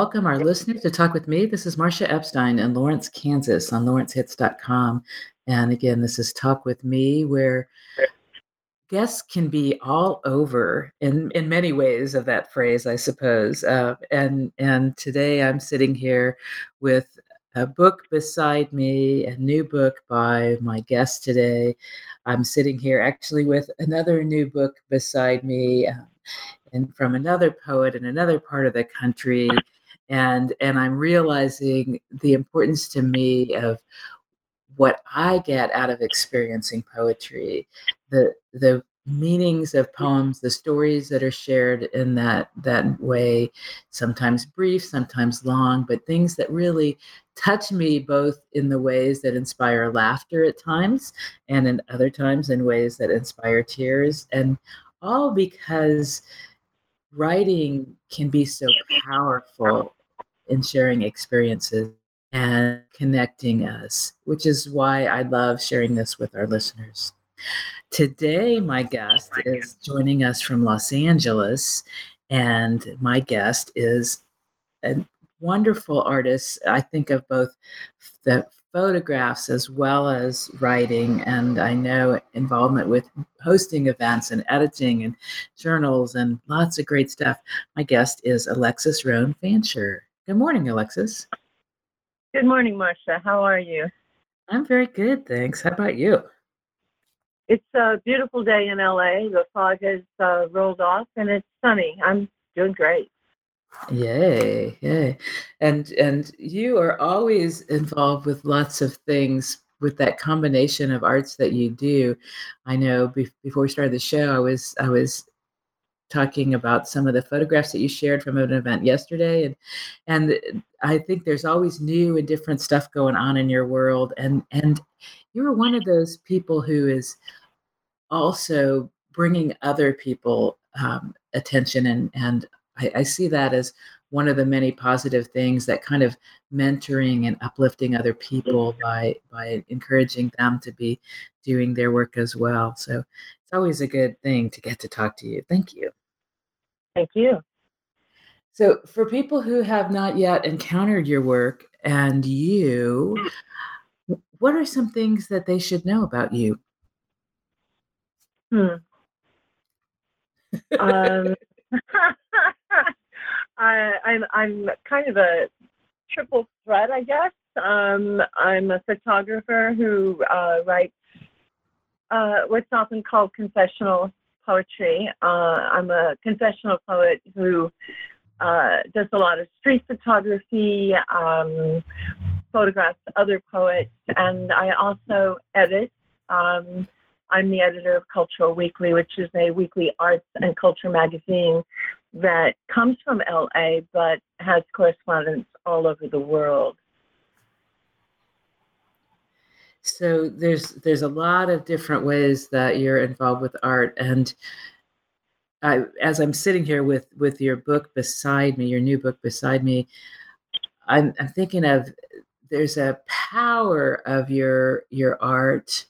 welcome our listeners to talk with me. This is Marcia Epstein in Lawrence, Kansas on lawrencehits.com. And again, this is Talk with Me, where guests can be all over in, in many ways of that phrase, I suppose. Uh, and, and today I'm sitting here with a book beside me, a new book by my guest today. I'm sitting here actually with another new book beside me. Um, and from another poet in another part of the country and and i'm realizing the importance to me of what i get out of experiencing poetry the the meanings of poems the stories that are shared in that that way sometimes brief sometimes long but things that really touch me both in the ways that inspire laughter at times and in other times in ways that inspire tears and all because writing can be so powerful in sharing experiences and connecting us, which is why I love sharing this with our listeners. Today, my guest is joining us from Los Angeles, and my guest is a wonderful artist. I think of both the photographs as well as writing and i know involvement with hosting events and editing and journals and lots of great stuff my guest is alexis rhone fancher good morning alexis. Good morning marcia. How are you? I'm very good thanks. How about you? It's a beautiful day in la the fog has uh, rolled off and it's sunny. I'm doing great. Yay, yay. And and you are always involved with lots of things with that combination of arts that you do. I know be- before we started the show, I was I was talking about some of the photographs that you shared from an event yesterday and and I think there's always new and different stuff going on in your world and and you were one of those people who is also bringing other people um, attention and and I, I see that as one of the many positive things that kind of mentoring and uplifting other people by by encouraging them to be doing their work as well. So it's always a good thing to get to talk to you. Thank you. Thank you. So for people who have not yet encountered your work and you, what are some things that they should know about you? Hmm. um, I, I'm I'm kind of a triple threat, I guess. Um, I'm a photographer who uh, writes uh, what's often called confessional poetry. Uh, I'm a confessional poet who uh, does a lot of street photography, um, photographs other poets, and I also edit. Um, I'm the editor of Cultural Weekly, which is a weekly arts and culture magazine that comes from LA but has correspondents all over the world. So there's there's a lot of different ways that you're involved with art, and I, as I'm sitting here with with your book beside me, your new book beside me, I'm, I'm thinking of there's a power of your your art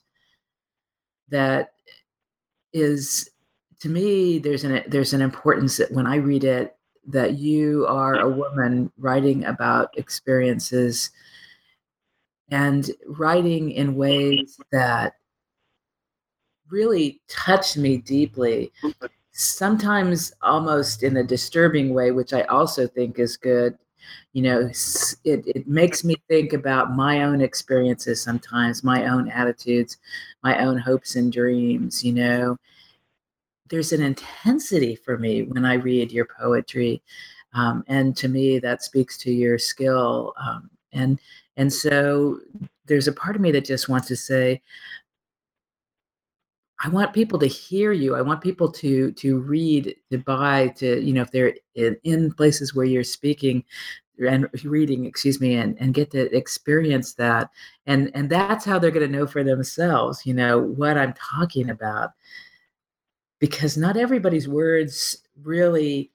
that is to me there's an there's an importance that when I read it that you are a woman writing about experiences and writing in ways that really touch me deeply sometimes almost in a disturbing way which i also think is good you know it, it makes me think about my own experiences sometimes my own attitudes my own hopes and dreams you know there's an intensity for me when I read your poetry, um, and to me that speaks to your skill. Um, and and so there's a part of me that just wants to say, I want people to hear you. I want people to to read, to buy, to you know, if they're in, in places where you're speaking and reading, excuse me, and, and get to experience that. And and that's how they're going to know for themselves, you know, what I'm talking about because not everybody's words really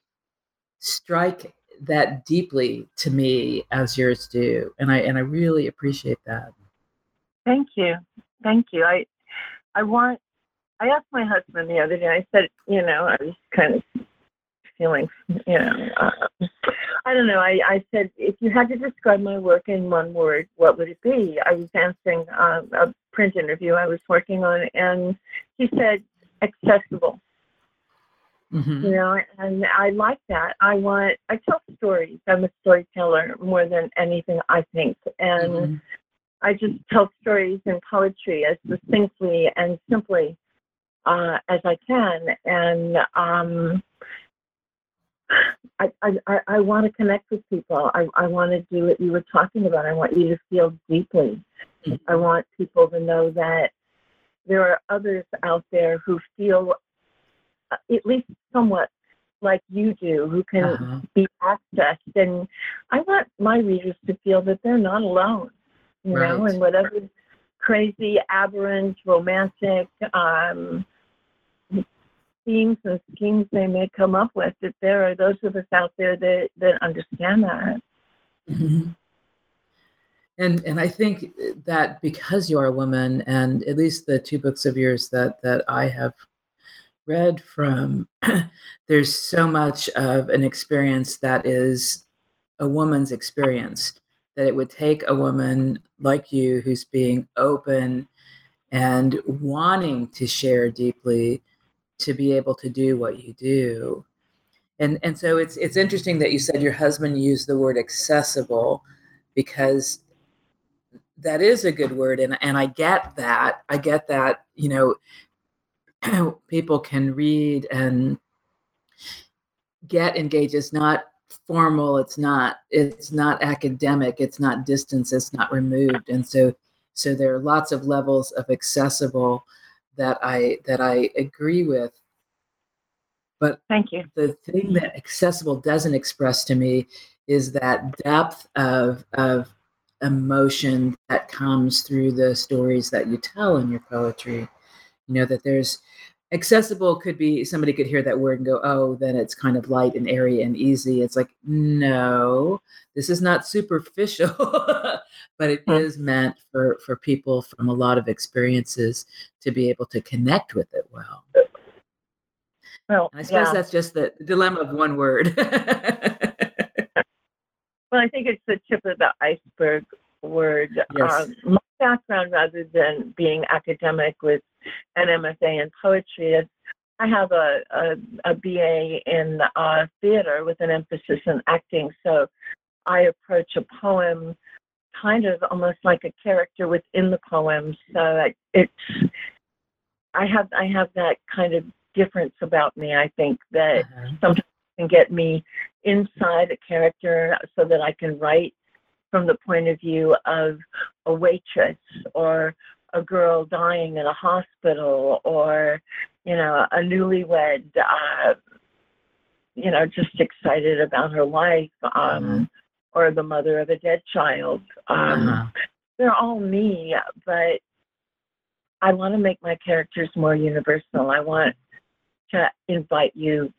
strike that deeply to me as yours do and i and i really appreciate that thank you thank you i i want i asked my husband the other day i said you know i was kind of feeling You know, uh, I don't know. I, I said if you had to describe my work in one word, what would it be? I was answering um, a print interview I was working on, and he said accessible. Mm-hmm. You know, and I like that. I want. I tell stories. I'm a storyteller more than anything. I think, and mm-hmm. I just tell stories in poetry as succinctly and simply uh, as I can, and um, I, I, I want to connect with people. I, I want to do what you were talking about. I want you to feel deeply. Mm-hmm. I want people to know that there are others out there who feel at least somewhat like you do, who can uh-huh. be accessed. And I want my readers to feel that they're not alone, you right. know, and whatever crazy, aberrant, romantic, um, themes and schemes they may come up with, that there are those of us out there that, that understand that. Mm-hmm. And and I think that because you are a woman, and at least the two books of yours that that I have read from, there's so much of an experience that is a woman's experience that it would take a woman like you who's being open and wanting to share deeply to be able to do what you do. And and so it's it's interesting that you said your husband used the word accessible because that is a good word and and I get that. I get that, you know, people can read and get engaged. It's not formal, it's not it's not academic, it's not distance, it's not removed. And so so there are lots of levels of accessible that I that I agree with. But thank you. The thing that accessible doesn't express to me is that depth of of emotion that comes through the stories that you tell in your poetry. You know that there's accessible could be somebody could hear that word and go oh then it's kind of light and airy and easy it's like no this is not superficial but it mm-hmm. meant for for people from a lot of experiences to be able to connect with it well well and i suppose yeah. that's just the dilemma of one word well i think it's the tip of the iceberg word yes. um, my background rather than being academic with an MFA in poetry is I have a, a, a BA in uh, theater with an emphasis in acting. So I approach a poem kind of almost like a character within the poem. So it's I have I have that kind of difference about me. I think that uh-huh. sometimes can get me inside a character so that I can write from the point of view of a waitress or a girl dying in a hospital or you know a newlywed uh, you know just excited about her life um, mm-hmm. or the mother of a dead child um, uh-huh. they're all me but i want to make my characters more universal i want to invite you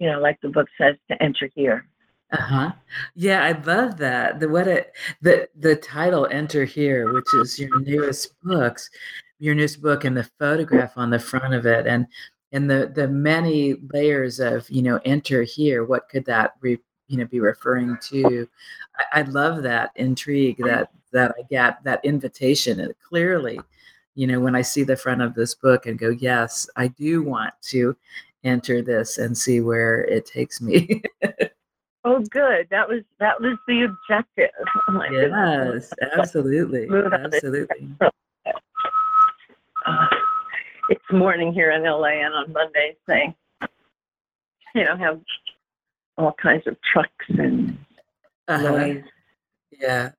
you know like the book says to enter here uh-huh. Yeah, I love that. The what it the the title Enter Here, which is your newest books, your newest book and the photograph on the front of it and and the the many layers of, you know, enter here, what could that re, you know be referring to? I, I love that intrigue that that I get that invitation and clearly, you know, when I see the front of this book and go, yes, I do want to enter this and see where it takes me. Oh, good. That was that was the objective. Oh yes, absolutely, absolutely. Uh, it's morning here in LA, and on Mondays they, you know, have all kinds of trucks and uh-huh. noise. Yeah.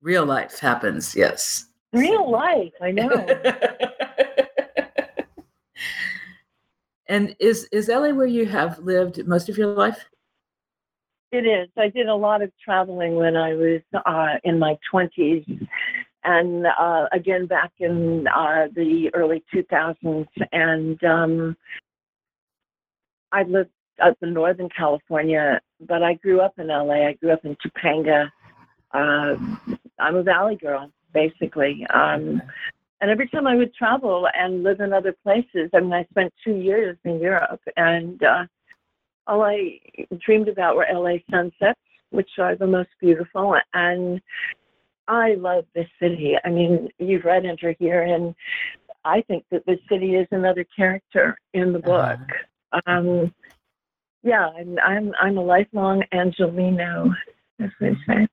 Real life happens. Yes. Real life. I know. and is is LA where you have lived most of your life? It is. I did a lot of traveling when I was uh, in my 20s and uh, again back in uh, the early 2000s. And um, I lived up in Northern California, but I grew up in LA. I grew up in Topanga. Uh, I'm a Valley girl, basically. Um, and every time I would travel and live in other places, I mean, I spent two years in Europe and uh, all I dreamed about were LA sunsets, which are the most beautiful. And I love this city. I mean, you've read Enter Here, and I think that the city is another character in the book. Uh-huh. Um, yeah, I'm, I'm I'm a lifelong Angeleno, as they say.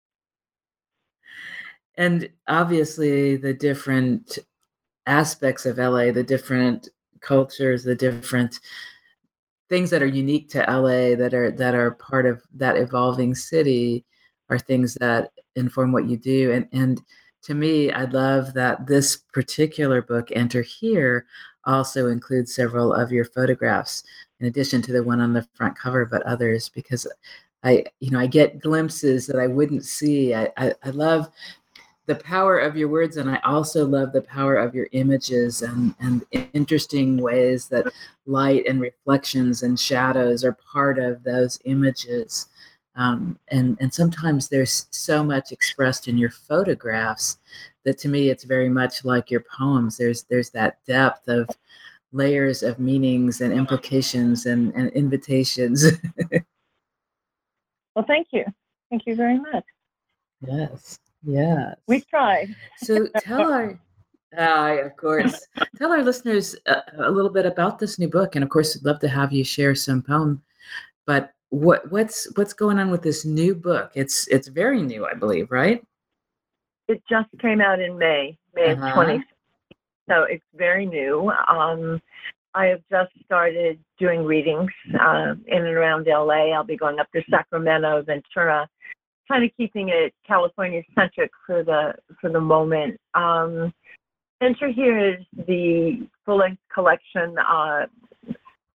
And obviously, the different aspects of LA, the different cultures, the different things that are unique to LA that are that are part of that evolving city are things that inform what you do. And and to me, I love that this particular book, Enter Here, also includes several of your photographs in addition to the one on the front cover, but others because I, you know, I get glimpses that I wouldn't see. I, I, I love the power of your words and i also love the power of your images and and interesting ways that light and reflections and shadows are part of those images. Um, and and sometimes there's so much expressed in your photographs that to me it's very much like your poems. There's there's that depth of layers of meanings and implications and, and invitations. Well thank you. Thank you very much. Yes Yes. We try. So tell our, uh, of course, tell our listeners a, a, little bit about this new book, and of course, we'd love to have you share some poem. But what what's what's going on with this new book? It's it's very new, I believe, right? It just came out in May, May uh-huh. of twenty. So it's very new. Um, I have just started doing readings uh, in and around LA. I'll be going up to Sacramento, Ventura, kind of keeping it California centric for the for the moment. Um, Enter here is the full length collection uh,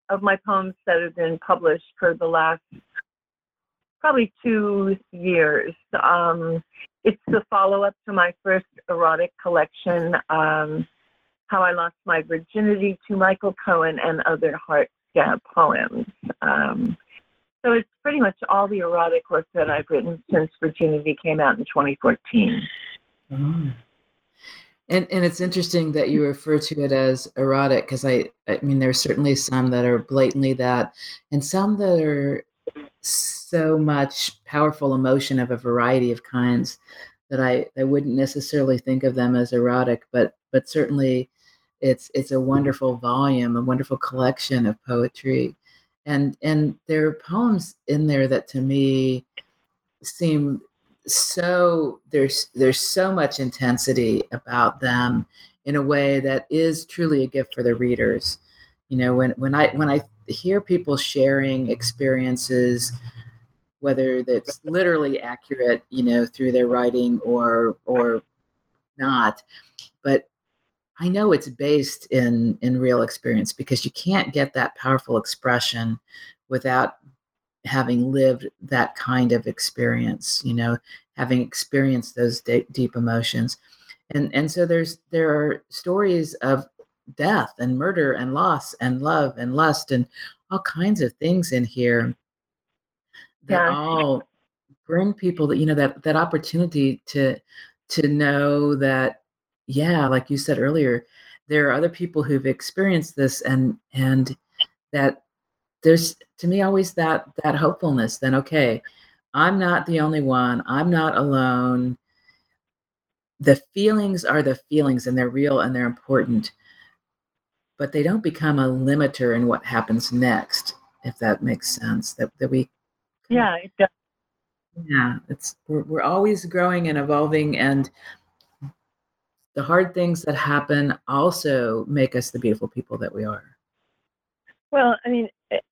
of my poems that have been published for the last probably two years. Um, it's the follow up to my first erotic collection, um, How I Lost My Virginity to Michael Cohen and Other Heart Stab Poems. Um, so it's pretty much all the erotic work that I've written since Virginity came out in 2014. Oh. Mm-hmm. And and it's interesting that you refer to it as erotic because I I mean there's certainly some that are blatantly that, and some that are so much powerful emotion of a variety of kinds that I I wouldn't necessarily think of them as erotic, but but certainly it's it's a wonderful volume, a wonderful collection of poetry and and there are poems in there that to me seem so there's there's so much intensity about them in a way that is truly a gift for the readers. You know when when i when i hear people sharing experiences whether that's literally accurate you know through their writing or or not but I know it's based in in real experience because you can't get that powerful expression without having lived that kind of experience, you know, having experienced those de- deep emotions. And and so there's there are stories of death and murder and loss and love and lust and all kinds of things in here that yeah. all bring people that you know that that opportunity to to know that yeah, like you said earlier, there are other people who've experienced this and and that there's to me always that that hopefulness then okay i'm not the only one i'm not alone the feelings are the feelings and they're real and they're important but they don't become a limiter in what happens next if that makes sense that, that we yeah it does. yeah it's we're, we're always growing and evolving and the hard things that happen also make us the beautiful people that we are. Well, I mean,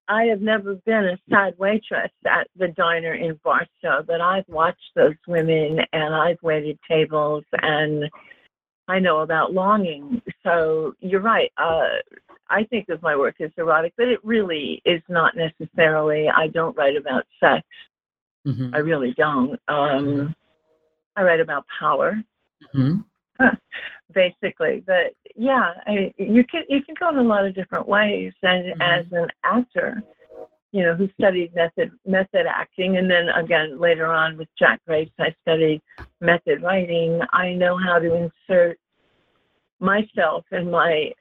I have never been a side waitress at the diner in Barstow, but I've watched those women and I've waited tables and I know about longing. So you're right. Uh, I think of my work as erotic, but it really is not necessarily. I don't write about sex. Mm-hmm. I really don't. Um, mm-hmm. I write about power. Mm-hmm. basically. But yeah, I, you can you can go in a lot of different ways. And mm-hmm. as an actor, you know, who studied method method acting, and then again later on with Jack Grapes, I studied method writing. I know how to insert myself and my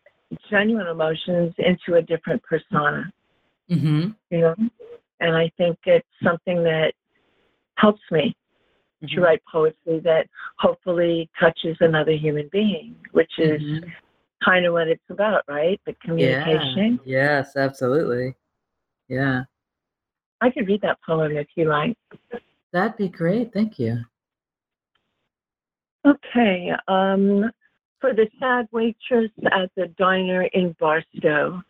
genuine emotions into a different persona. Mm-hmm. You know, And I think it's something that helps me mm-hmm. to write poetry that hopefully touches another human being, which is mm-hmm. kind of what it's about, right? The communication. Yeah. Yes, absolutely. Yeah. I could read that poem if you like. That'd be great. Thank you. Okay. Um, for the sad waitress at the diner in Barstow,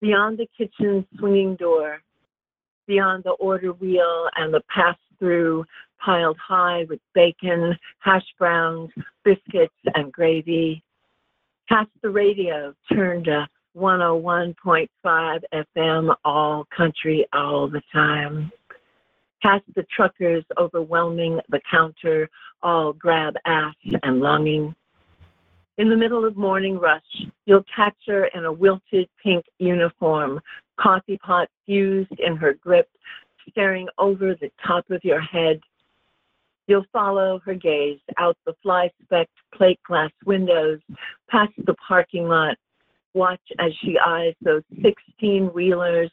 beyond the kitchen swinging door, beyond the order wheel and the pass through piled high with bacon, hash browns, biscuits, and gravy. Past the radio, turned to 101.5 FM, all country, all the time. Past the truckers overwhelming the counter, all grab ass and longing. In the middle of morning rush, you'll catch her in a wilted pink uniform, coffee pot fused in her grip, staring over the top of your head. You'll follow her gaze out the fly specked plate glass windows, past the parking lot, watch as she eyes those 16 wheelers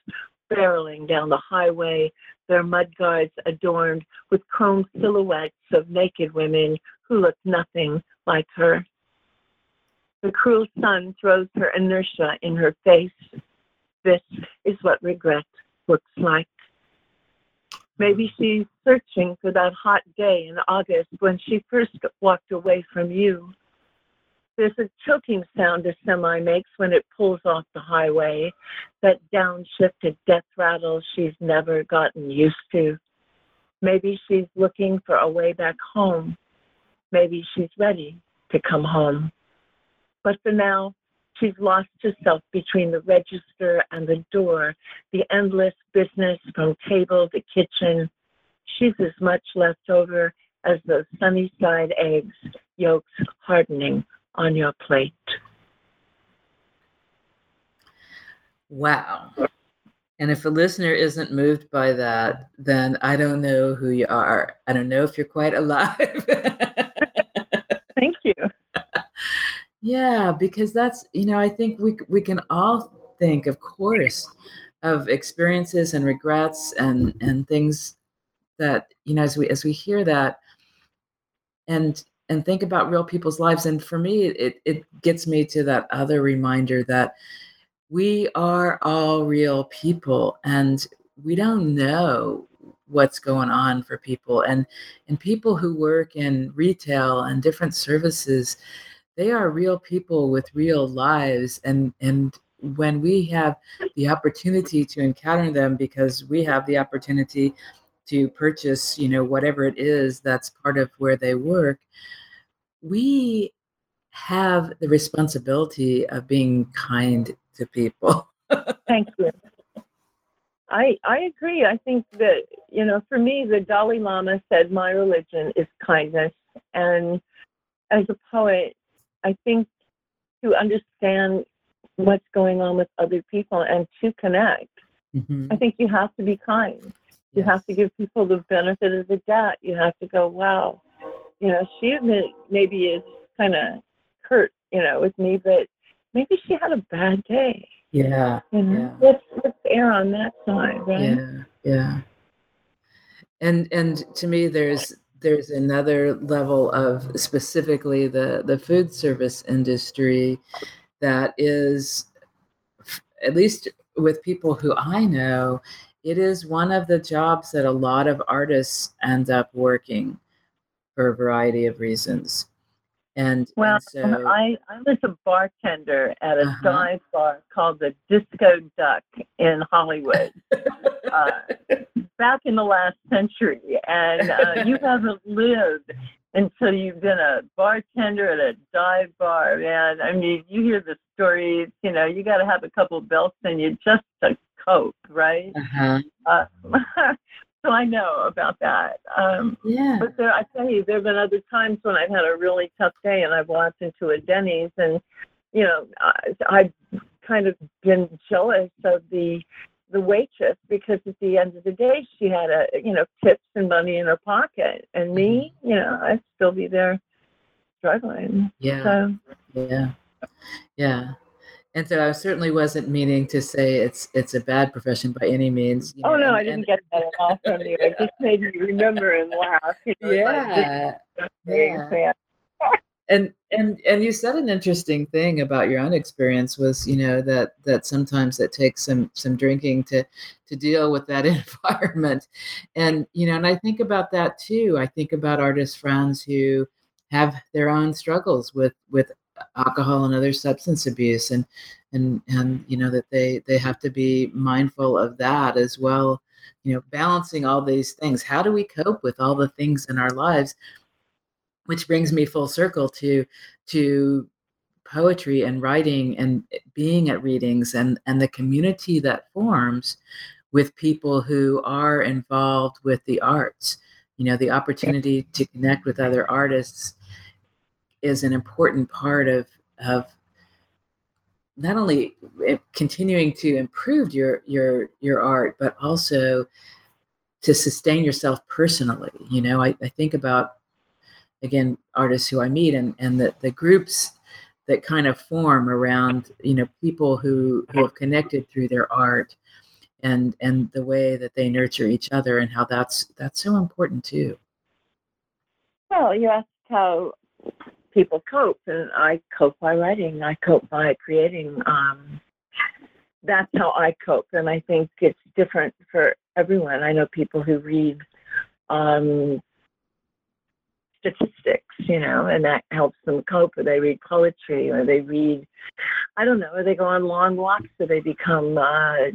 barreling down the highway, their mudguards adorned with chrome silhouettes of naked women who look nothing like her. The cruel sun throws her inertia in her face. This is what regret looks like. Maybe she's searching for that hot day in August when she first walked away from you. There's a choking sound a semi makes when it pulls off the highway, that downshifted death rattle she's never gotten used to. Maybe she's looking for a way back home. Maybe she's ready to come home. But for now, she's lost herself between the register and the door, the endless business from table to kitchen. She's as much left over as those sunny side eggs, yolks hardening on your plate. Wow. And if a listener isn't moved by that, then I don't know who you are. I don't know if you're quite alive. Thank you. Yeah, because that's, you know, I think we we can all think, of course, of experiences and regrets and and things that, you know, as we as we hear that and and think about real people's lives. And for me it it gets me to that other reminder that we are all real people and we don't know what's going on for people. And and people who work in retail and different services they are real people with real lives and and when we have the opportunity to encounter them because we have the opportunity to purchase you know whatever it is that's part of where they work we have the responsibility of being kind to people thank you I, I agree. I think that, you know, for me, the Dalai Lama said, My religion is kindness. And as a poet, I think to understand what's going on with other people and to connect, mm-hmm. I think you have to be kind. You yes. have to give people the benefit of the doubt. You have to go, wow, you know, she maybe is kind of hurt, you know, with me, but maybe she had a bad day. Yeah. You know, yeah. let's let's err on that side, right? Yeah. Yeah. And and to me, there's there's another level of specifically the the food service industry that is at least with people who I know it is one of the jobs that a lot of artists end up working for a variety of reasons and well, and so, I, I was a bartender at a uh-huh. dive bar called the Disco Duck in Hollywood uh, back in the last century. And uh, you haven't lived until you've been a bartender at a dive bar, man. I mean, you hear the stories, you know, you got to have a couple belts and you just to cope, right? Uh-huh. Uh, so I know about that. Um, yeah. But there, I tell you, there have been other times when I've had a really tough day and I've walked into a Denny's and, you know, I, I've kind of been jealous of the the waitress because at the end of the day she had a you know tips and money in her pocket and me mm-hmm. you know i'd still be there struggling yeah so. yeah yeah and so I certainly wasn't meaning to say it's it's a bad profession by any means. oh know, no, and, I didn't and, get that at all from you. It just made me remember and laugh. Yeah. yeah. and and and you said an interesting thing about your own experience was you know that that sometimes it takes some some drinking to to deal with that environment and you know and i think about that too i think about artist friends who have their own struggles with with alcohol and other substance abuse and and and you know that they they have to be mindful of that as well. You know balancing all these things. How do we cope with all the things in our lives? Which brings me full circle to to poetry and writing and being at readings and and the community that forms with people who are involved with the arts. You know the opportunity to connect with other artists is an important part of of not only eh, continuing to improve your your your art but also to sustain yourself personally you know? I, I think about again artists who i meet and and the, the groups that kind of form around you know people who who have connected through their art and and the way that they nurture each other and how that's that's so important too. Well you asked how people cope, and I cope by writing. I cope by creating. Um, that's how I cope, and I think it's different for everyone. I know people who read um, statistics, you know, and that helps them cope, or they read poetry, or they read, I don't know, or they go on long walks, or they become uh,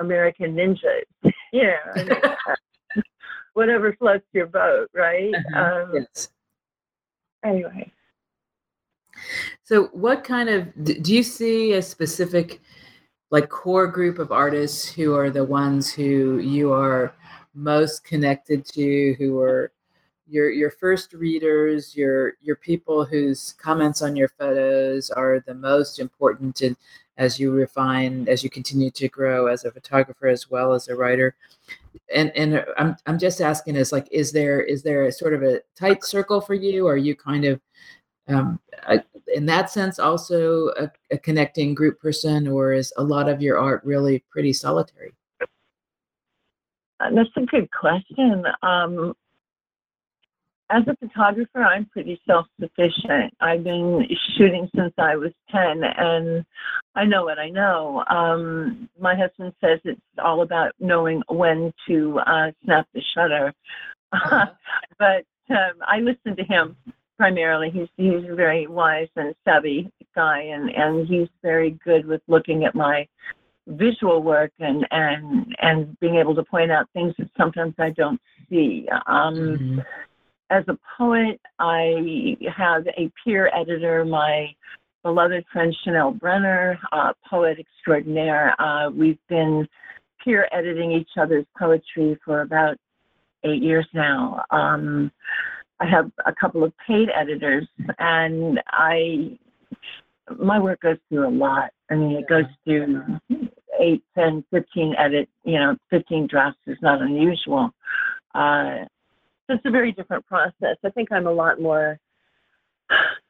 American ninjas, you know. whatever floats your boat, right? Uh-huh. Um, yes. Anyway. So, what kind of do you see a specific like core group of artists who are the ones who you are most connected to, who are your your first readers, your your people whose comments on your photos are the most important and as you refine, as you continue to grow as a photographer as well as a writer. And and I'm I'm just asking is like, is there is there a sort of a tight circle for you? Or are you kind of um, in that sense also a, a, connecting group person or is a lot of your art really pretty solitary? Uh, that's a good question. Um, as a photographer i'm pretty self-sufficient. I've been shooting since i was 10 and i know what i know. Um, my husband says it's all about knowing when to uh, snap the shutter. Uh-huh. but um, i listen to him primarily. He's he's a very wise and savvy guy, and and he's very good with looking at my visual work and and and being able to point out things that sometimes I don't see. Um, mm-hmm. As a poet, I have a peer editor, my beloved friend Chanel Brenner, uh, poet extraordinaire. Uh, we've been peer editing each other's poetry for about eight years now. Um, I have a couple of paid editors, and I my work goes through a lot. I mean, it goes through eight, ten, fifteen edit. You know, fifteen drafts is not unusual. Uh, so it's a very different process. I think I'm a lot more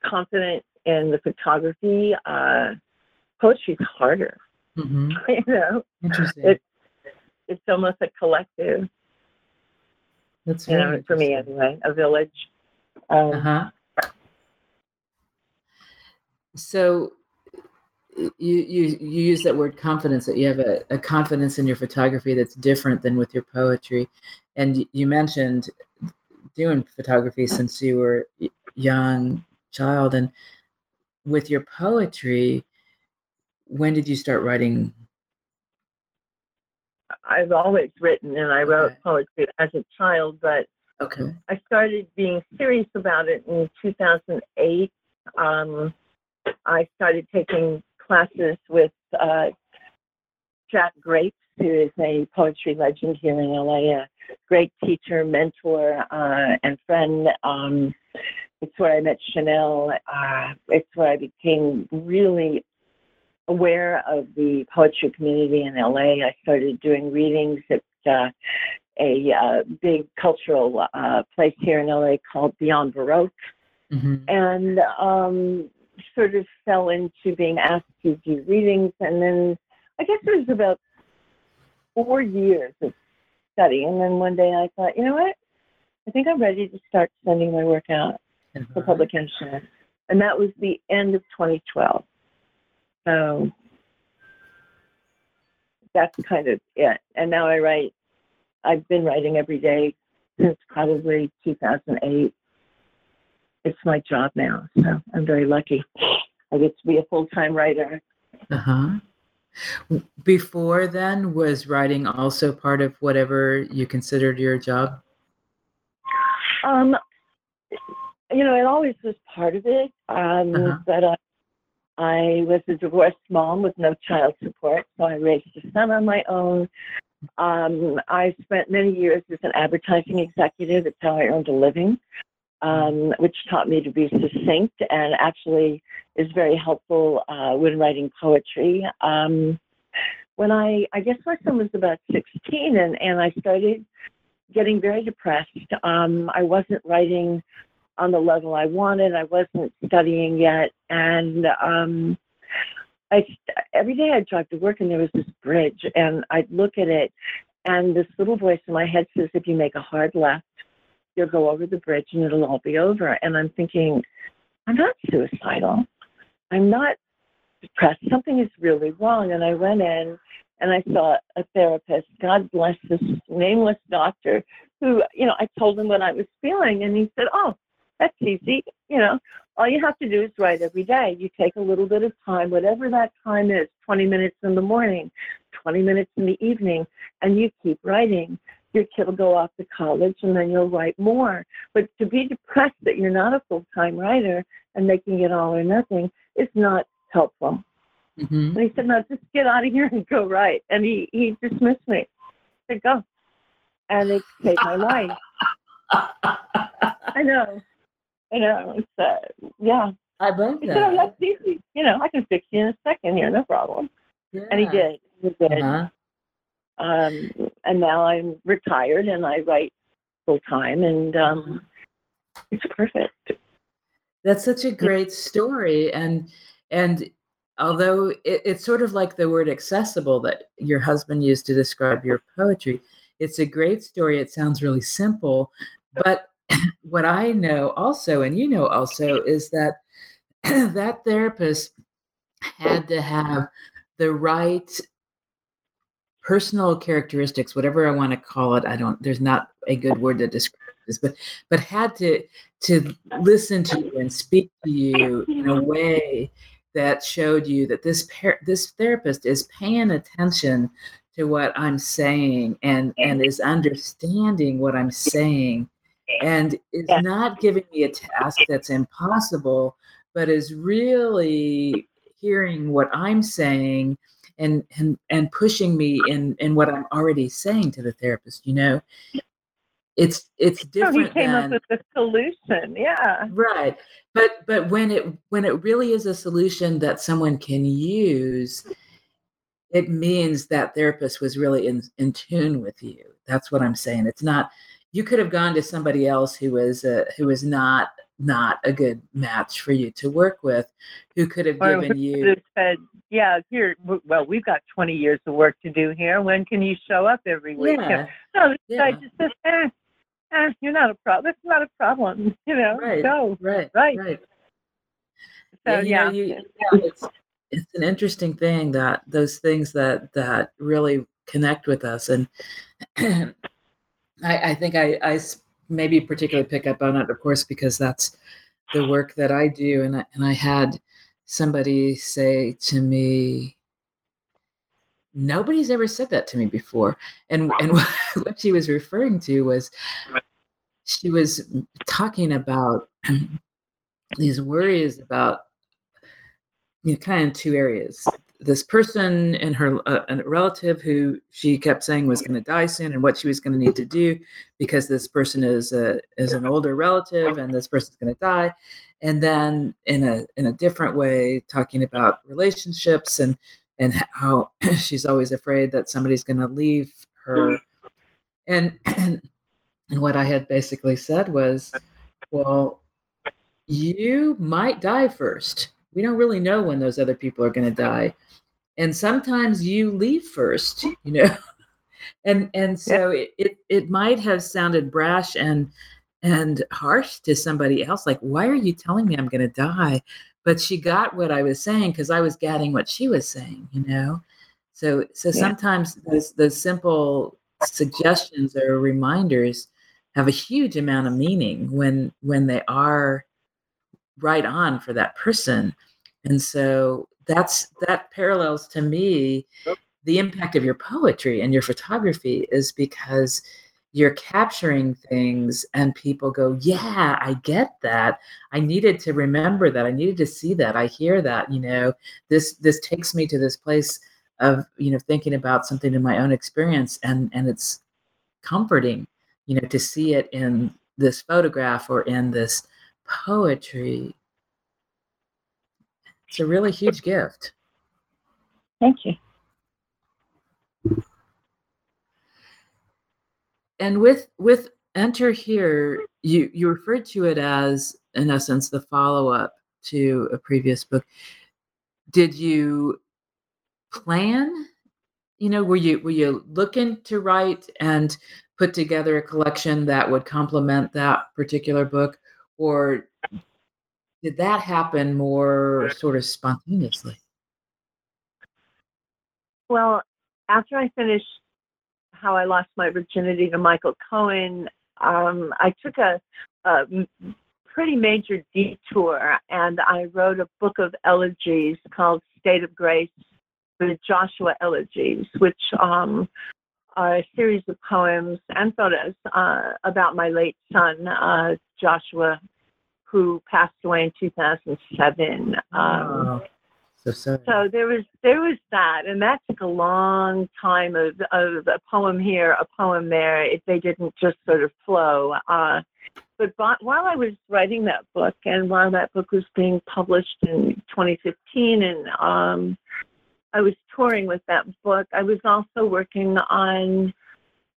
confident in the photography. Uh, poetry's harder. Mm-hmm. you know, interesting. It's it's almost a collective. That's you know, for me anyway, a village. Um, uh-huh. So you, you you use that word confidence that you have a, a confidence in your photography that's different than with your poetry and you mentioned doing photography since you were young child and with your poetry when did you start writing I've always written and I wrote okay. poetry as a child, but okay. I started being serious about it in 2008. Um, I started taking classes with uh, Jack Grapes, who is a poetry legend here in LA, a great teacher, mentor, uh, and friend. Um, it's where I met Chanel. Uh, it's where I became really aware of the poetry community in LA. I started doing readings at uh, a uh, big cultural uh, place here in LA called Beyond Baroque. Mm-hmm. And um, sort of fell into being asked to do readings, and then I guess it was about four years of study, and then one day I thought, you know what, I think I'm ready to start sending my work out uh-huh. for publication, and that was the end of 2012. So that's kind of it. And now I write. I've been writing every day since probably 2008 it's my job now. So I'm very lucky. I get to be a full time writer. Uh huh. Before then, was writing also part of whatever you considered your job? Um, you know, it always was part of it. Um, uh-huh. But I, I was a divorced mom with no child support, so I raised a son on my own. Um, I spent many years as an advertising executive. It's how I earned a living um, which taught me to be succinct and actually is very helpful uh, when writing poetry. Um, when I, I guess my son was about 16 and, and I started getting very depressed. Um, I wasn't writing on the level I wanted. I wasn't studying yet. And um, I, every day I'd drive to work and there was this bridge and I'd look at it and this little voice in my head says, if you make a hard left, you'll go over the bridge and it'll all be over. And I'm thinking, I'm not suicidal. I'm not depressed. Something is really wrong. And I went in and I saw a therapist. God bless this nameless doctor who, you know, I told him what I was feeling. And he said, Oh, that's easy. You know, all you have to do is write every day. You take a little bit of time, whatever that time is 20 minutes in the morning, 20 minutes in the evening, and you keep writing your kid will go off to college and then you'll write more. But to be depressed that you're not a full time writer and making it all or nothing is not helpful. Mm-hmm. And he said, No, just get out of here and go write. And he, he dismissed me. I said, Go. And it saved my life. I know. I know. It's, uh, yeah. I love that. Said, oh, that's easy. You know, I can fix you in a second here, no problem. Yeah. And he did. He did. Uh-huh. Um, and now I'm retired and I write full time, and um, it's perfect. That's such a great story, and and although it, it's sort of like the word accessible that your husband used to describe your poetry, it's a great story. It sounds really simple, but what I know also, and you know also, is that that therapist had to have the right personal characteristics, whatever I want to call it. I don't. There's not a good word to describe this, but but had to to listen to you and speak to you in a way that showed you that this par- this therapist is paying attention to what I'm saying and and is understanding what I'm saying and is not giving me a task that's impossible but is really hearing what I'm saying and and and pushing me in in what I'm already saying to the therapist. You know, it's it's different. So he came than, up with a solution. Yeah. Right. But but when it when it really is a solution that someone can use, it means that therapist was really in in tune with you. That's what I'm saying. It's not you could have gone to somebody else who was uh, who was not not a good match for you to work with who could have or given you said yeah here well we've got 20 years of work to do here when can you show up every week yeah. no this yeah. guy just says eh, eh, you're not a problem that's not a problem you know right go right right right so yeah, yeah. You, yeah it's, it's an interesting thing that those things that that really connect with us and I, I think I, I maybe particularly pick up on it, of course, because that's the work that I do. And I, and I had somebody say to me, nobody's ever said that to me before. And and what she was referring to was she was talking about these worries about you know, kind of two areas this person and her uh, a relative who she kept saying was going to die soon and what she was going to need to do because this person is a is an older relative and this person's going to die. And then in a in a different way talking about relationships and and how she's always afraid that somebody's going to leave her. And, and and what i had basically said was well you might die first we don't really know when those other people are going to die. And sometimes you leave first you know? And and so yeah. it, it it might have sounded brash and and harsh to somebody else like why are you telling me i'm going to die? But she got what i was saying because i was getting what she was saying you know? So so yeah. sometimes those those simple suggestions or reminders have a huge amount of meaning when when they are right on for that person and so that's that parallels to me the impact of your poetry and your photography is because you're capturing things and people go yeah i get that. I needed to remember that. I needed to see that. I hear that you know this this takes me to this place of you know thinking about something in my own experience and and it's comforting you know to see it in this photograph or in this poetry it's a really huge gift. Thank you. And with with enter here you you referred to it as in essence the follow-up to a previous book. Did you plan you know were you were you looking to write and put together a collection that would complement that particular book or did that happen more sort of spontaneously? Well after i finished how i lost my virginity to michael cohen um, i took a, a pretty major detour and i wrote a book of elegies called state of grace the Joshua Elegies, which um, are a series of poems and photos uh, about my late son, uh, Joshua, who passed away in 2007. Um, so, so there was there was that, and that took a long time of, of a poem here, a poem there. It, they didn't just sort of flow. Uh, but while I was writing that book, and while that book was being published in 2015, and um, I was touring with that book. I was also working on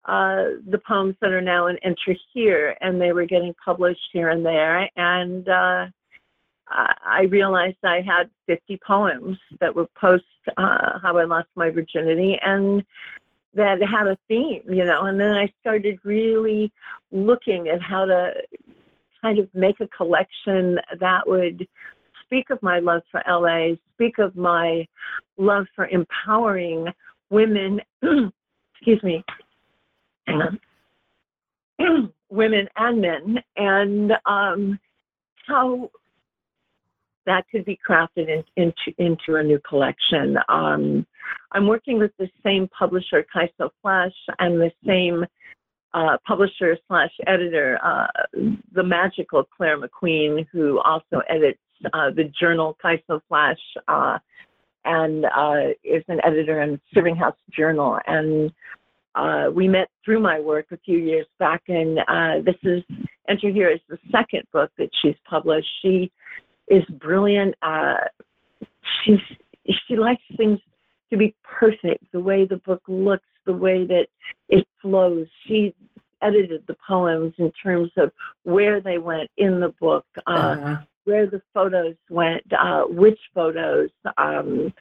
uh, the poems that are now in Enter Here, and they were getting published here and there. And uh, I realized I had 50 poems that were post uh, How I Lost My Virginity, and that had a theme, you know. And then I started really looking at how to kind of make a collection that would speak of my love for LA, speak of my love for empowering women, excuse me, women and men, and um, how that could be crafted in, into into a new collection. Um, I'm working with the same publisher, KYSO Flash, and the same uh, publisher slash editor, uh, the magical Clare MacQueen, who also edits uh, the journal KYSO Flash uh, and uh, is an editor in Serving House Journal. And uh, we met through my work a few years back, and uh, this is Enter Here is the second book that she's published. She is brilliant. Uh, she's she likes things to be perfect, the way the book looks, the way that it flows. She edited the poems in terms of where they went in the book, uh, uh-huh where the photos went, uh, which photos. Um,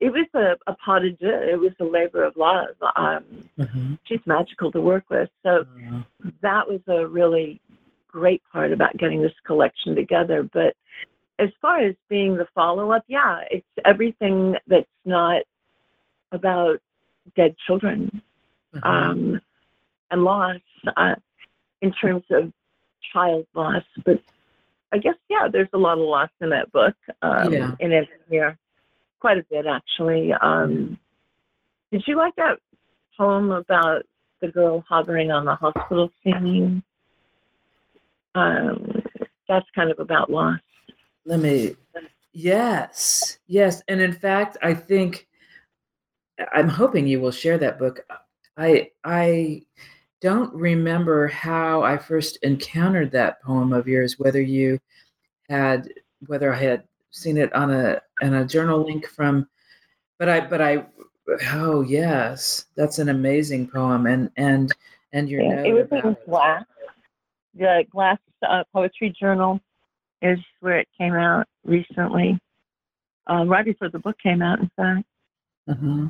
it was a, a deux. It was a labor of love. Um, mm-hmm. She's magical to work with. So mm-hmm. that was a really great part about getting this collection together. But as far as being the follow up, yeah, it's everything that's not about dead children mm-hmm. um, and loss uh, in terms of child loss, but I guess yeah, there's a lot of loss in that book. Um, yeah. In it here, quite a bit actually. Um, did you like that poem about the girl hovering on the hospital ceiling? Um, that's kind of about loss. Let me. Yes, yes, and in fact, I think I'm hoping you will share that book. I I don't remember how I first encountered that poem of yours, whether you had whether I had seen it on a on a journal link from but I but I oh yes, that's an amazing poem and and and your yeah, it was in glass. The glass uh, poetry journal is where it came out recently. uh, right before the book came out, in fact. Mm-hmm.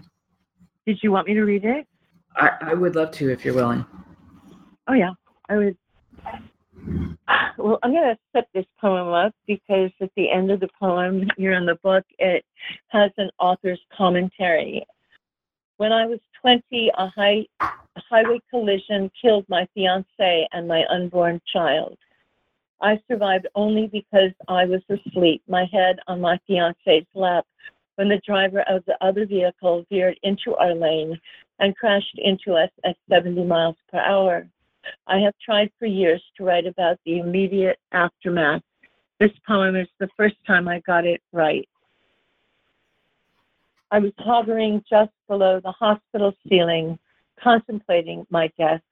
Did you want me to read it? I, I would love to if you're willing. Oh, yeah, I would. Well, I'm going to set this poem up because at the end of the poem here in the book, it has an author's commentary. When I was 20, a, high, a highway collision killed my fiance and my unborn child. I survived only because I was asleep, my head on my fiance's lap, when the driver of the other vehicle veered into our lane and crashed into us at 70 miles per hour. I have tried for years to write about the immediate aftermath. This poem is the first time I got it right. I was hovering just below the hospital ceiling, contemplating my death.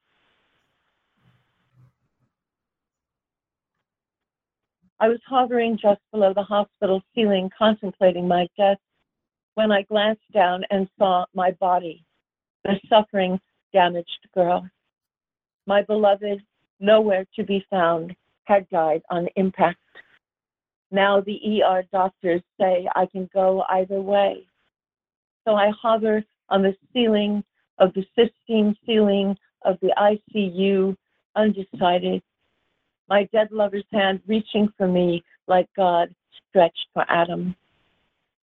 I was hovering just below the hospital ceiling, contemplating my death, when I glanced down and saw my body, the suffering, damaged girl. My beloved, nowhere to be found, had died on impact. Now the ER doctors say I can go either way. So I hover on the ceiling of the Sistine ceiling of the ICU, undecided. My dead lover's hand reaching for me like God stretched for Adam.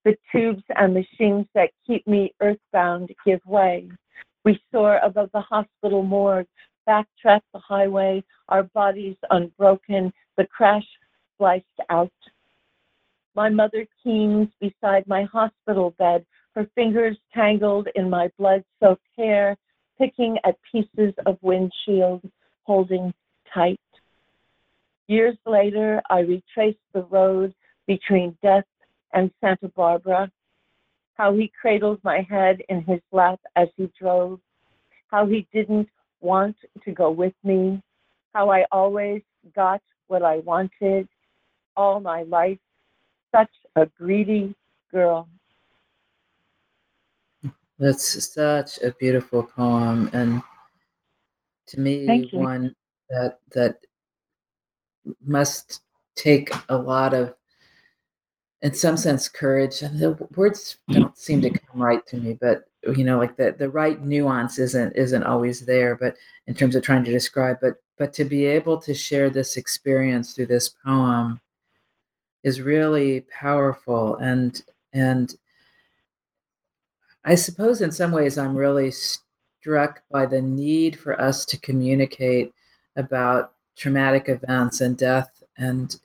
The tubes and machines that keep me earthbound give way. We soar above the hospital morgue, backtrack the highway, our bodies unbroken, the crash sliced out. My mother keens beside my hospital bed, her fingers tangled in my blood soaked hair, picking at pieces of windshield, holding tight. Years later, I retraced the road between death and Santa Barbara, how he cradled my head in his lap as he drove, how he didn't want to go with me, how I always got what I wanted all my life. Such a greedy girl. That's such a beautiful poem, and to me, one that that must take a lot of, in some sense, courage. And the words don't seem to come right to me, but you know, like the the right nuance isn't isn't always there. But in terms of trying to describe, but but to be able to share this experience through this poem is really powerful and and I suppose in some ways I'm really struck by the need for us to communicate about traumatic events and death and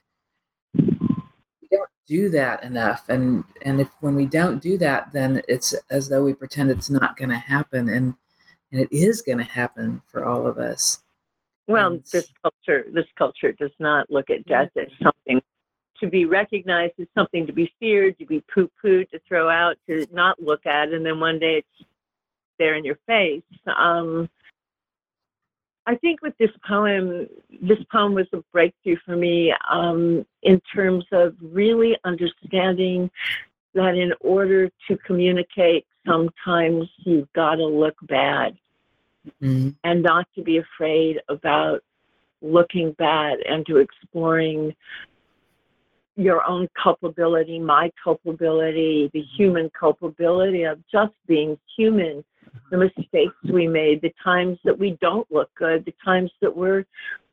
do that enough. And and if when we don't do that then it's as though we pretend it's not going to happen and and it is going to happen for all of us. Well and, this culture this culture does not look at death as something to be recognized as something to be feared, to be poo pooed, to throw out, to not look at, and then one day it's there in your face. Um, I think with this poem, this poem was a breakthrough for me um, in terms of really understanding that in order to communicate, sometimes you've got to look bad mm-hmm. and not to be afraid about looking bad and to exploring your own culpability, my culpability, the human culpability of just being human, the mistakes we made, the times that we don't look good, the times that we're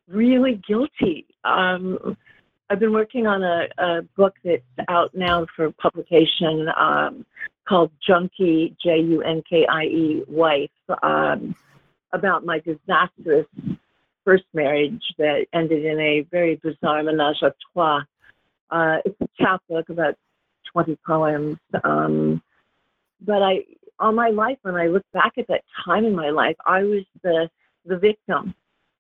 really guilty. Um, I've been working on a, a, book that's out now for publication um, called Junkie, J U N K I E, Wife, um, about my disastrous first marriage that ended in a very bizarre menage a trois uh, it's a chapbook, about 20 poems. Um, but I, all my life, when I look back at that time in my life, I was the the victim.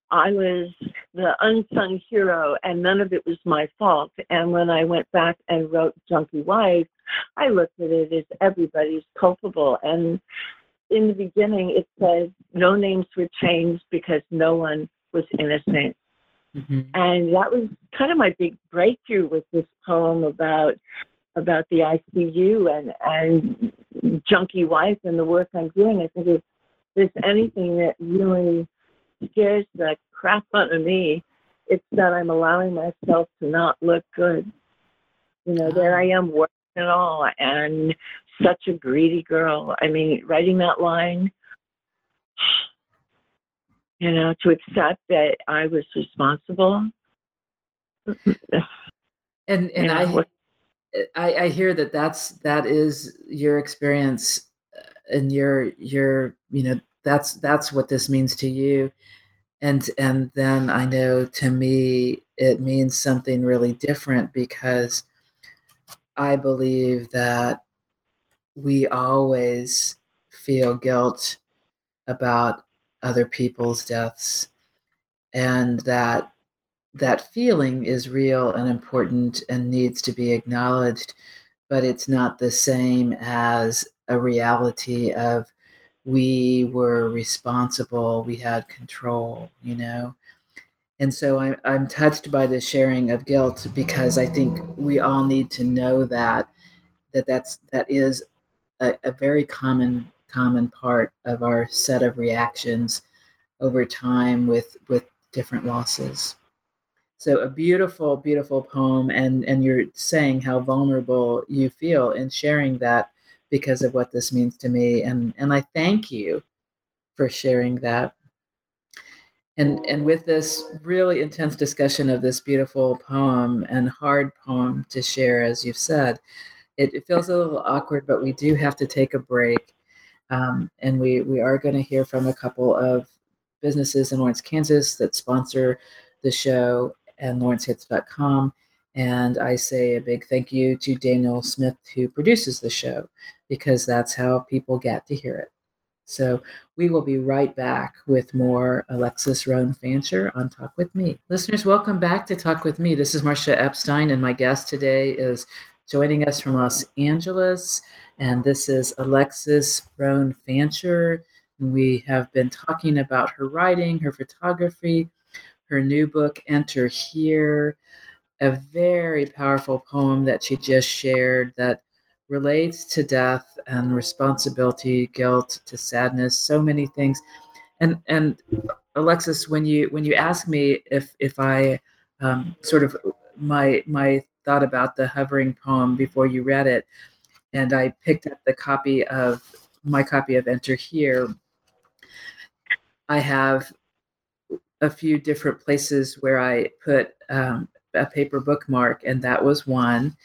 I was the unsung hero, and none of it was my fault. And when I went back and wrote Junkie Wife, I looked at it as everybody's culpable. And in the beginning, it says no names were changed because no one was innocent. Mm-hmm. And that was kind of my big breakthrough with this poem about about the ICU and and junkie wife and the work I'm doing. I think if there's anything that really scares the crap out of me, it's that I'm allowing myself to not look good. You know, there ah. I am working and all, and such a greedy girl. I mean, writing that line, you know, to accept that I was responsible. and and I, I I hear that that's that is your experience uh, and your your you know that's that's what this means to you. And and then i know to me it means something really different because i believe that we always feel guilt about other people's deaths and that that feeling is real and important and needs to be acknowledged but it's not the same as a reality of we were responsible, we had control, you know. And so I'm, I'm touched by the sharing of guilt because I think we all need to know that that that's that is a, a very common common part of our set of reactions over time with with different losses. So a beautiful, beautiful poem, and and you're saying how vulnerable you feel in sharing that because of what this means to me. And, and I thank you for sharing that. And, and with this really intense discussion of this beautiful poem and hard poem to share, as you've said, it, it feels a little awkward, but we do have to take a break. Um, and we, we are going to hear from a couple of businesses in Lawrence, Kansas that sponsor the show and lawrencehits.com. And I say a big thank you to Daniel Smith, who produces the show, because that's how people get to hear it. So we will be right back with more Alexis Rhone Fancher on Talk with Me. Listeners, welcome back to Talk with Me. This is Marcia Epstein, and my guest today is joining us from Los Angeles. And this is Alexis Rhone Fancher. And we have been talking about her writing, her photography, her new book, Enter Here a very powerful poem that she just shared that relates to death and responsibility, guilt, to sadness, so many things. And and Alexis, when you when you ask me if if I um, sort of my my thought about the hovering poem before you read it, and I picked up the copy of my copy of Enter Here. I have a few different places where I put um, a paper bookmark, and that was one.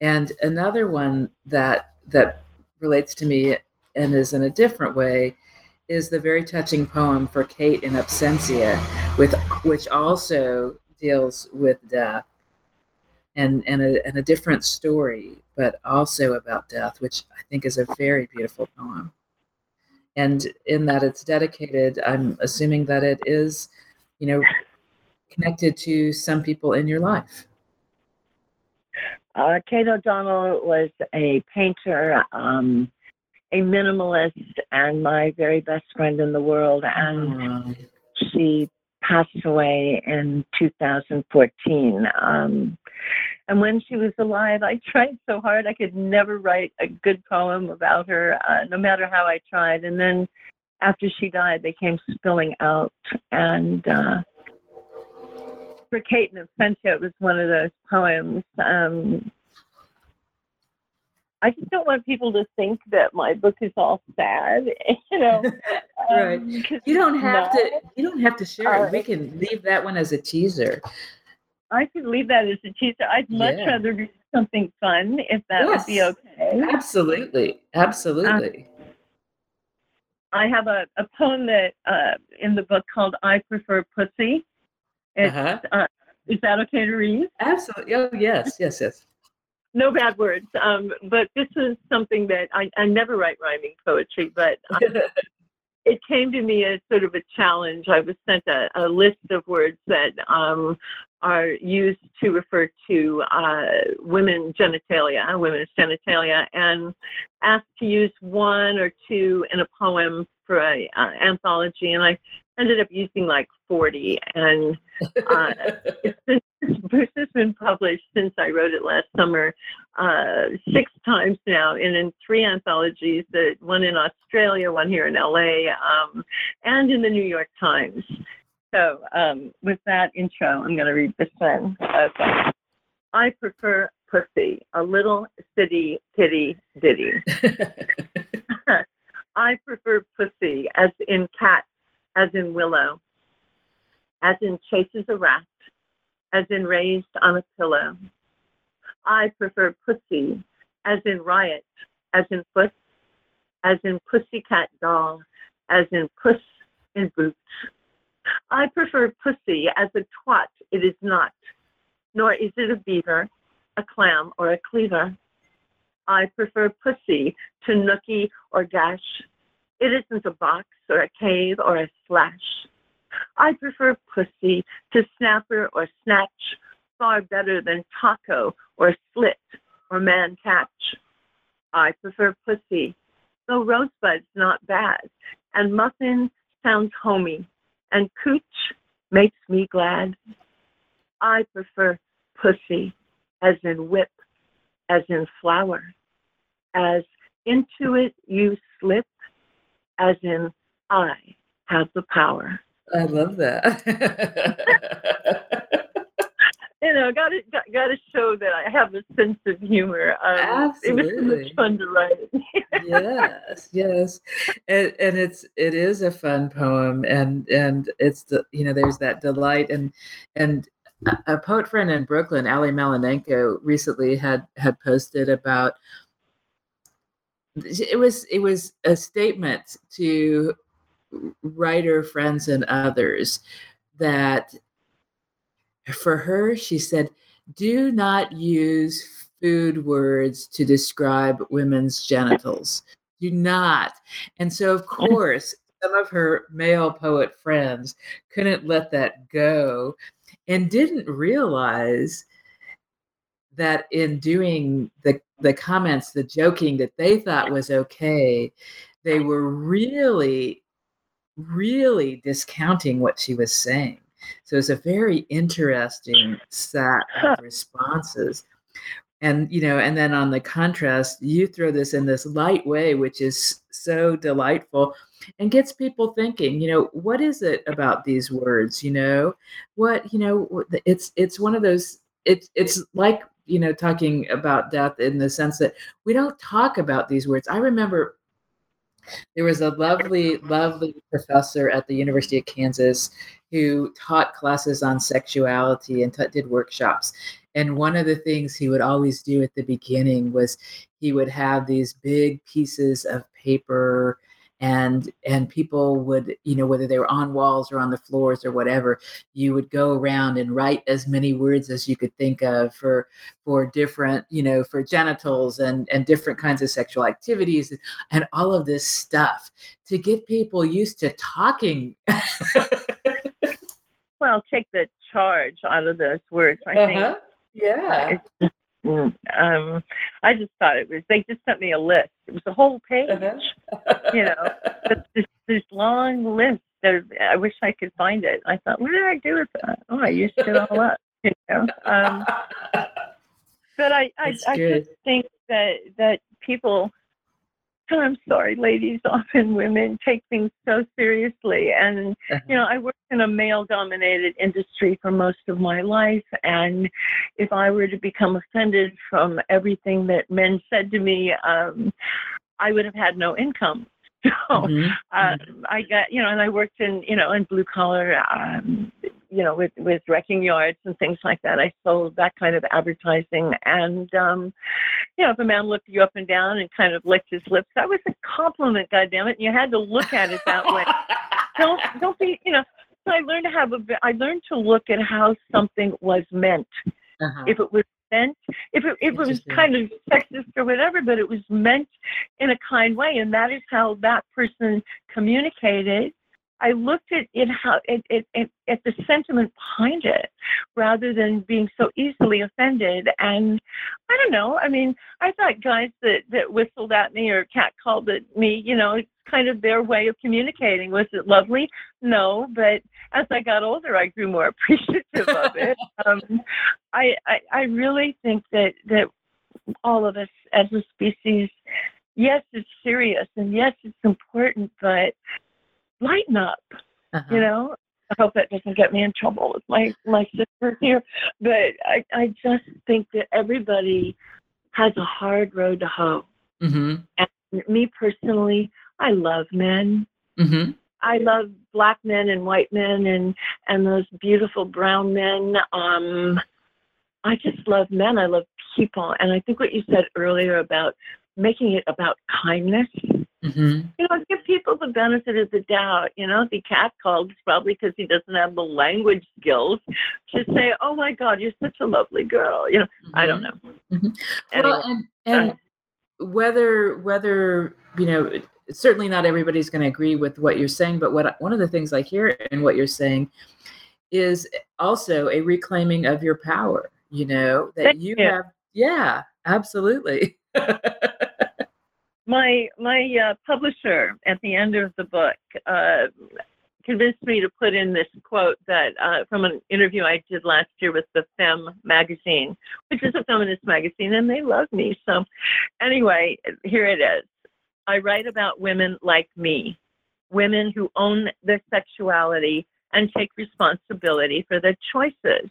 And another one that that relates to me and is in a different way is the very touching poem for Kate in Absentia, with which also deals with death and and a, and a different story, but also about death, which I think is a very beautiful poem. And in that it's dedicated, I'm assuming that it is, you know, connected to some people in your life? Uh, Kate O'Donnell was a painter, um, a minimalist, and my very best friend in the world. And she passed away in 2014. Um, and when she was alive, I tried so hard. I could never write a good poem about her, uh, no matter how I tried. And then after she died, they came spilling out. And uh, for Kate and Absentia, it was one of those poems. Um, I just don't want people to think that my book is all sad, you know. right. Um, you don't have to. You don't have to share it. We can leave that one as a teaser. I could leave that as a teaser. I'd much yeah. rather do something fun if that yes, would be okay. Absolutely, absolutely. Um, I have a, a poem that uh, in the book called "I Prefer Pussy." uh-huh. uh, is that okay to read? Absolutely. Oh, yes, yes, yes. No bad words. Um, but this is something that I, I never write rhyming poetry, but it came to me as sort of a challenge. I was sent a, a list of words that um, are used to refer to uh, women genitalia, women's genitalia, and asked to use one or two in a poem for an uh, anthology. And I ended up using like 40 and uh, this book has been published since i wrote it last summer uh, six times now and in three anthologies that one in australia one here in la um, and in the new york times. So um, with that intro i'm going to read this one. Okay. I prefer pussy, a little city kitty ditty. I prefer pussy as in cat, as in willow, as in chases a rat, as in raised on a pillow. I prefer pussy as in riot, as in foot, as in pussycat doll, as in puss in boots. I prefer pussy as a twat, it is not, nor is it a beaver, a clam, or a cleaver. I prefer pussy to nookie or gash. It isn't a box or a cave or a slash. I prefer pussy to snapper or snatch far better than taco or slit or man catch. I prefer pussy, though rosebud's not bad, and muffin sounds homey, and cooch makes me glad. I prefer pussy, as in whip, as in flower, as into it you slip, as in I have the power. I love that. you know, got to got, to show that I have a sense of humor. Um, Absolutely, it was so much fun to write. yes, yes, and, and it's it is a fun poem, and and it's the you know there's that delight and and a poet friend in Brooklyn, Ally Malinenko, recently had had posted about it was it was a statement to writer friends and others that for her she said do not use food words to describe women's genitals. Do not. And so of course some of her male poet friends couldn't let that go and didn't realize that in doing the the comments, the joking that they thought was okay, they were really, really discounting what she was saying. So it's a very interesting set of responses. And you know, and then on the contrast, you throw this in this light way, which is so delightful and gets people thinking you know what is it about these words you know what you know it's it's one of those it's it's like you know talking about death in the sense that we don't talk about these words. I remember there was a lovely lovely professor at the university of kansas who taught classes on sexuality and t- did workshops. And one of the things he would always do at the beginning was he would have these big pieces of paper and and people would you know whether they were on walls or on the floors or whatever you would go around and write as many words as you could think of for for different you know for genitals and and different kinds of sexual activities and all of this stuff to get people used to talking. Well take the charge out of those words i uh-huh. think yeah um, I just thought it was. They just sent me a list. It was a whole page. Uh-huh. you know, this, this long list. Of, I wish I could find it. I thought, what did I do with that? Oh, I used it all up. You know. Um, but I, I, I just think that that people I'm sorry, ladies, often women take things so seriously. And, uh-huh. you know, I worked in a male dominated industry for most of my life. And if I were to become offended from everything that men said to me, um, I would have had no income. So mm-hmm. um, I got, you know, and I worked in, you know, in blue collar, um, you know, with with wrecking yards and things like that. I sold that kind of advertising, and um, you know, if a man looked you up and down and kind of licked his lips, that was a compliment. Goddamn it! And you had to look at it that way. don't don't be, you know. I learned to have a. I learned to look at how something was meant. Uh-huh. If it was meant, if it, if it was kind of sexist or whatever, but it was meant in a kind way, and that is how that person communicated I looked at it how at, at, at, at the sentiment behind it rather than being so easily offended. And I don't know. I mean, I thought guys that, that whistled at me or catcalled at me, you know, it's kind of their way of communicating. Was it lovely? No, but as I got older, I grew more appreciative of it. um, I, I I really think that that all of us as a species, yes, it's serious and yes, it's important, but lighten up. Uh-huh. You know, I hope that doesn't get me in trouble with my my sisters here. But I I just think that everybody has a hard road to hoe. Mm-hmm. And me personally, I love men. Mm-hmm. I love black men and white men and and those beautiful brown men. Um, I just love men. I love people, and I think what you said earlier about making it about kindness. Mm-hmm. You know, give people the benefit of the doubt. You know, if he catcalled, it's probably because he doesn't have the language skills to say, "Oh my God, you're such a lovely girl." You know, I don't know. Mhm. Anyway, well, and, and whether whether you know, certainly not everybody's going to agree with what you're saying, but what one of the things I hear in what you're saying is also a reclaiming of your power. You know that Thank you you. have, yeah, absolutely. my my uh, publisher at the end of the book uh, convinced me to put in this quote that uh, from an interview I did last year with the Femme magazine, which is a feminist magazine, and they love me. So, anyway, here it is. I write about women like me, women who own their sexuality and take responsibility for their choices.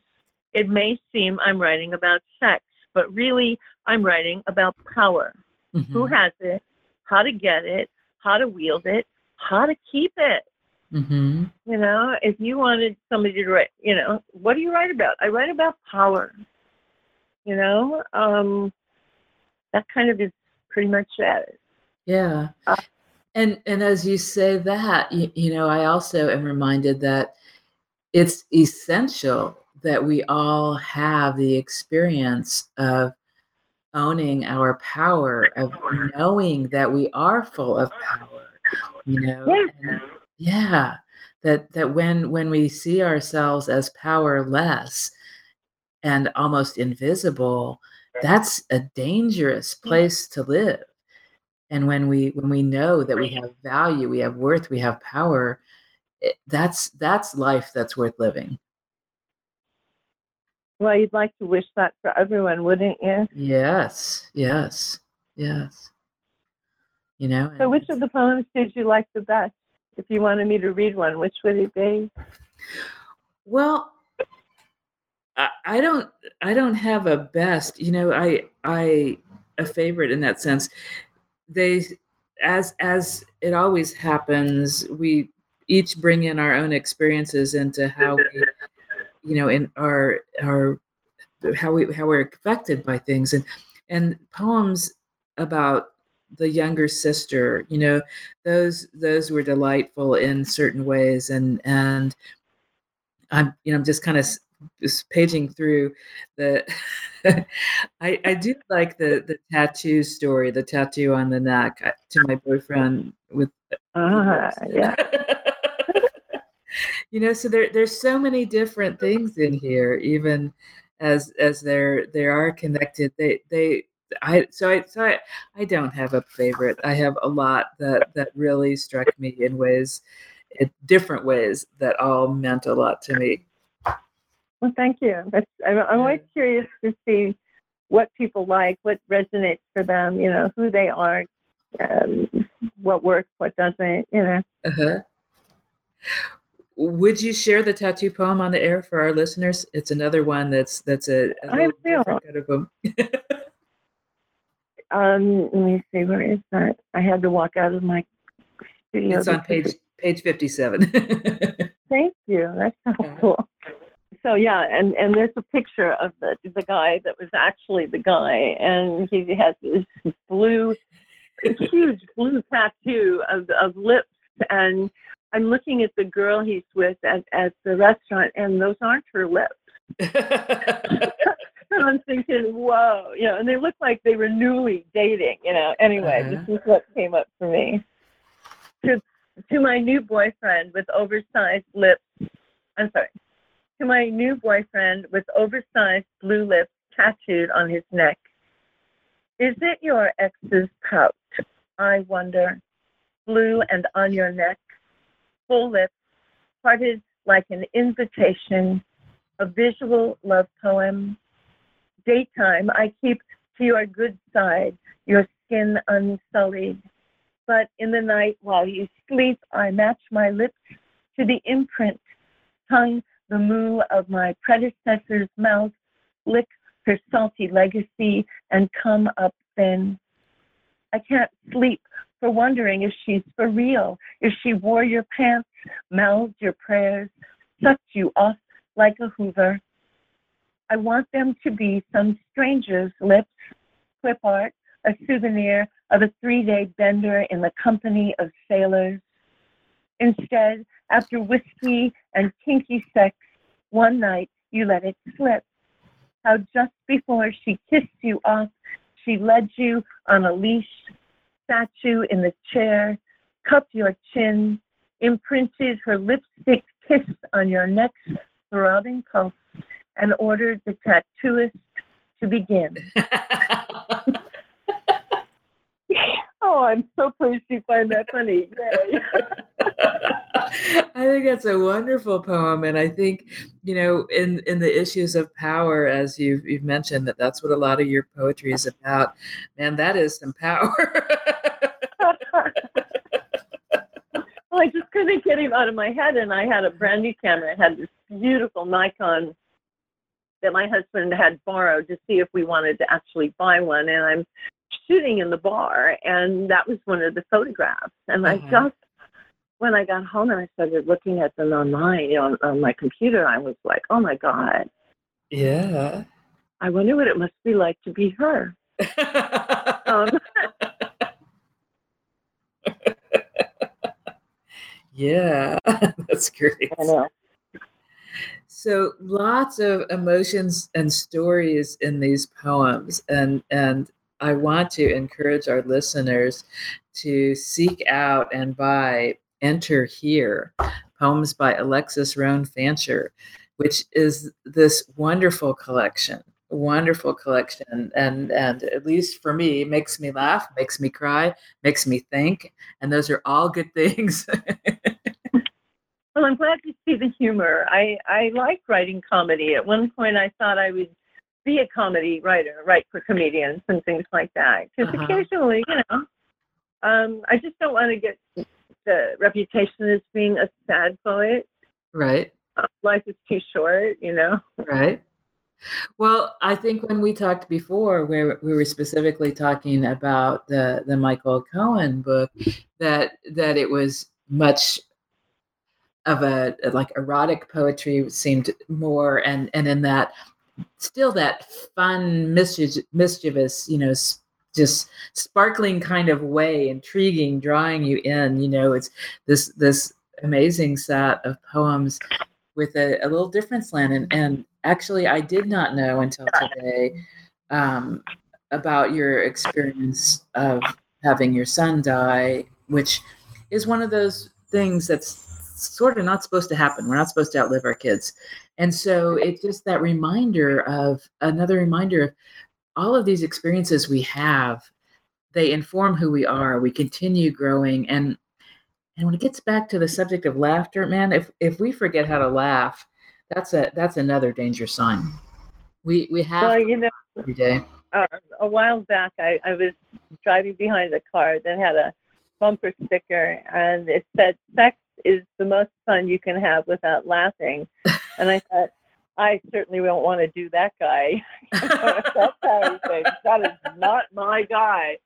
It may seem I'm writing about sex, but really I'm writing about power who Mhm. has it, how to get it, how to wield it, how to keep it. Mhm. You know, if you wanted somebody to write, you know, what do you write about? I write about power. You know, um, that kind of is pretty much it. Yeah. Uh, And and as you say that, you, you know, I also am reminded that it's essential that we all have the experience of owning our power, of knowing that we are full of power, you know. Yeah. and- yeah. That that when when we see ourselves as powerless and almost invisible, that's a dangerous place to live and when we when we know that we have value we have worth we have power it, that's that's life that's worth living Well, you'd like to wish that for everyone, wouldn't you? yes yes yes you know So, which of the poems did you like the best? If you wanted me to read one, which would it be? well I, I don't i don't have a best you know i i a favorite in that sense they as as it always happens we each bring in our own experiences into how we you know in our our how we how we're affected by things and and poems about the younger sister you know those those were delightful in certain ways and and i'm you know i'm just kind of just paging through the I, I do like the the tattoo story the tattoo on the neck uh, to my boyfriend with Ah, yeah. you know so there there's so many different things in here even as as they're they are connected. They they i so i so i, I don't have a favorite. I have a lot that that really struck me in ways in different ways that all meant a lot to me. Well, thank you. That's, I'm, I'm always curious to see what people like, what resonates for them, you know, who they are, um, what works, what doesn't, you know. uh-huh would you share the tattoo poem on the air for our listeners it's another one that's that's a, a I will. kind of. Um, let me see, where is that? I had to walk out of my studio. it's on page page 57 Thank you. That's so cool. So yeah, and and there's a picture of the the guy that was actually the guy, and he has this blue, huge blue tattoo of of lips, and I'm looking at the girl he's with at at the restaurant, and those aren't her lips. And I'm thinking, whoa, you know, and they look like they were newly dating, you know. Anyway, Uh-huh. this is what came up for me. To to my new boyfriend with oversized lips. I'm sorry. To my new boyfriend with oversized blue lips tattooed on his neck. Is it your ex's pout? I wonder. Blue and on your neck, full lips, parted like an invitation, a visual love poem. Daytime, I keep to your good side, your skin unsullied. But in the night, while you sleep, I match my lips to the imprint tongue the moo of my predecessor's mouth, lick her salty legacy, and come up thin. I can't sleep for wondering if she's for real, if she wore your pants, mouthed your prayers, sucked you off like a hoover. I want them to be some stranger's lips, clip art, a souvenir of a three day bender in the company of sailors. Instead, after whiskey and kinky sex, one night you let it slip. How just before she kissed you off, she led you on a leash, you in the chair, cupped your chin, imprinted her lipstick kiss on your neck's throbbing pulse, and ordered the tattooist to begin. oh, I'm so pleased you find that funny. I think that's a wonderful poem, and I think you know, in in the issues of power, as you've you've mentioned, that that's what a lot of your poetry is about. Man, that is some power. well, I just couldn't get him out of my head, and I had a brand new camera. I had this beautiful Nikon that my husband had borrowed to see if we wanted to actually buy one, and I'm shooting in the bar, and that was one of the photographs, and uh-huh. I just when I got home and I started looking at them online, you know, on, on my computer, I was like, oh my God. Yeah. I wonder what it must be like to be her. um, yeah, that's great. I know. So lots of emotions and stories in these poems, and and I want to encourage our listeners to seek out and buy Enter Here, poems by Alexis Rhone Fancher, which is this wonderful collection wonderful collection. And and at least for me makes me laugh makes me cry makes me think. And those are all good things. Well i'm glad to see the humor. I i like writing comedy. At one point i thought i would be a comedy writer write for comedians and things like that. Because uh-huh. occasionally you know um, i just don't want to get the reputation as being a sad poet. Right. Uh, life is too short, you know. Right. Well, I think when we talked before, where we were specifically talking about the the Michael Cohen book, that that it was much of a like erotic poetry seemed more, and and in that still that fun mischievous, mischievous you know just sparkling kind of way, intriguing, drawing you in. You know, it's this this amazing set of poems with a, a little different slant. And, and actually, I did not know until today um, about your experience of having your son die, which is one of those things that's sort of not supposed to happen. We're not supposed to outlive our kids. And so it's just that reminder of another reminder of all of these experiences we have they inform who we are we continue growing and and when it gets back to the subject of laughter man if if we forget how to laugh that's a that's another danger sign. We we have well, you know every day. uh, a while back I, I was driving behind a car that had a bumper sticker and it said sex is the most fun you can have without laughing. And i thought I certainly don't want to do that guy. That's how he That is not my guy.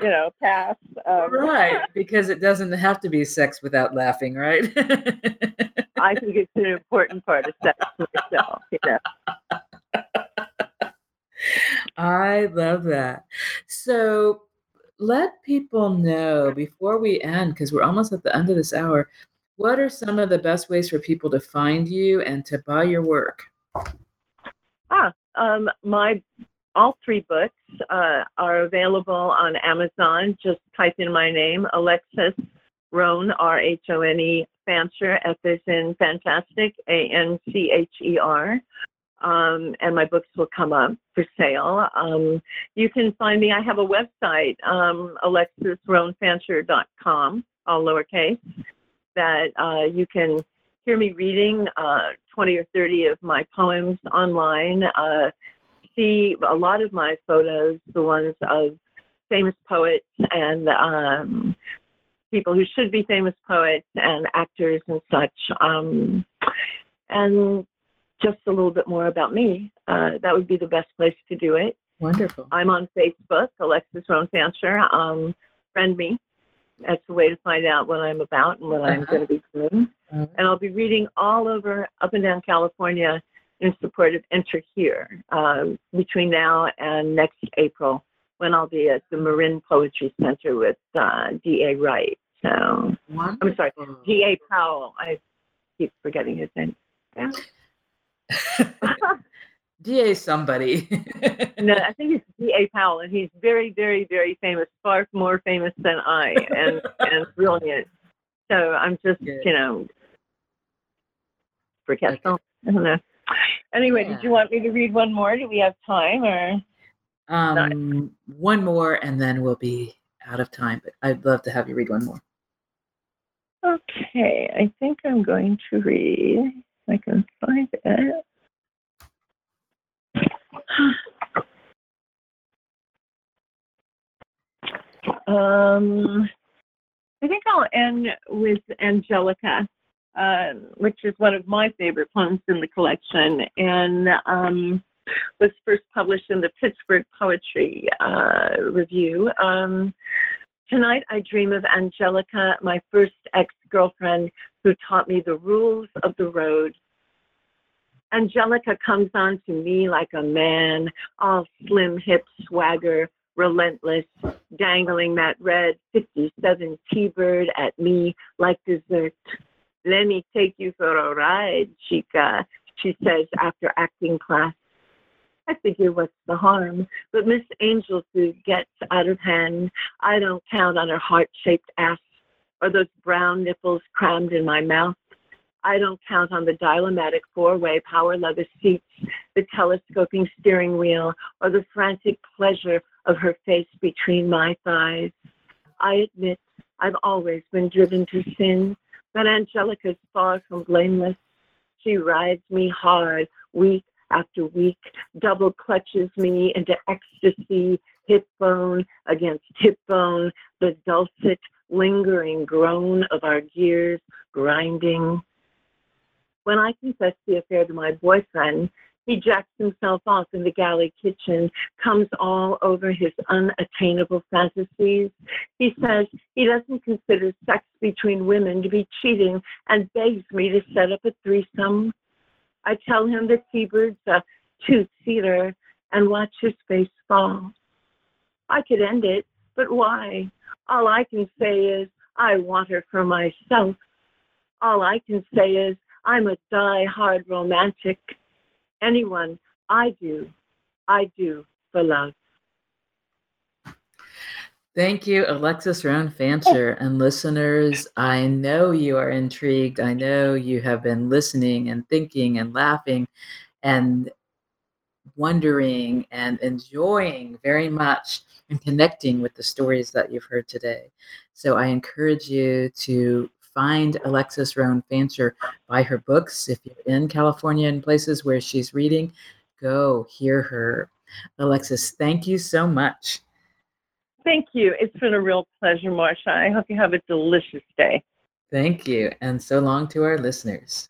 You know, pass. Um, right, because it doesn't have to be sex without laughing, right? I think it's an important part of sex myself. You know. I love that. So let people know before we end, because we're almost at the end of this hour, what are some of the best ways for people to find you and to buy your work? Ah, um, my all three books uh, are available on Amazon. Just type in my name, Alexis Rhone, R H O N E, Fancher, F is in fantastic, A N C H E R. Um, and my books will come up for sale. Um, you can find me, I have a website, um, alexisrhonefancher.com, all lowercase, that uh, you can hear me reading uh, 20 or 30 of my poems online, uh, see a lot of my photos, the ones of famous poets and um, people who should be famous poets and actors and such. Um, and just a little bit more about me, uh, that would be the best place to do it. Wonderful. I'm on Facebook, Alexis Rhone Fancher. Um, friend me. That's the way to find out what I'm about and what I'm Uh-huh. going to be doing. Uh, And I'll be reading all over, up and down California in support of Enter Here um, between now and next April when I'll be at the Marin Poetry Center with uh, D.A. Wright. So, I'm sorry. D.A. Powell. I keep forgetting his name. Yeah. DA somebody. No, I think it's D.A. Powell, and he's very, very, very famous, far more famous than I, and and brilliant. So I'm just, Good. you know, forgetful. I don't know. Anyway, Yeah. did you want me to read one more? Do we have time, or um, one more, and then we'll be out of time. But I'd love to have you read one more. okay? I think I'm going to read. I can find it. Um, I think I'll end with Angelica, uh, which is one of my favorite poems in the collection, and um, was first published in the Pittsburgh Poetry uh, Review. Um, tonight, I dream of Angelica, my first ex-girlfriend, who taught me the rules of the road. Angelica comes on to me like a man, all slim hip swagger, relentless, dangling that red 57 T-bird at me like dessert. Let me take you for a ride, chica, she says after acting class. I figure what's the harm? But Miss Angel Food gets out of hand. I don't count on her heart-shaped ass or those brown nipples crammed in my mouth. I don't count on the dial-o-matic four-way power leather seats, the telescoping steering wheel, or the frantic pleasure of her face between my thighs. I admit I've always been driven to sin, but Angelica's far from blameless. She rides me hard week after week, double clutches me into ecstasy, hip bone against hip bone, the dulcet, lingering groan of our gears grinding. When I confessed the affair to my boyfriend, he jacks himself off in the galley kitchen, comes all over his unattainable fantasies. He says he doesn't consider sex between women to be cheating and begs me to set up a threesome. I tell him that T-Bird's a two-seater and watch his face fall. I could end it, but why? All I can say is I want her for myself. All I can say is I'm a die-hard romantic. Anyone, I do, I do for love. Thank you, Alexis Rhone Fancher. And listeners, I know you are intrigued. I know you have been listening and thinking and laughing and wondering and enjoying very much and connecting with the stories that you've heard today. So I encourage you to find Alexis Rhone Fancher, buy her books. If you're in California and places where she's reading, go hear her. Alexis, thank you so much. Thank you. It's been a real pleasure, Marcia. I hope you have a delicious day. Thank you. And so long to our listeners.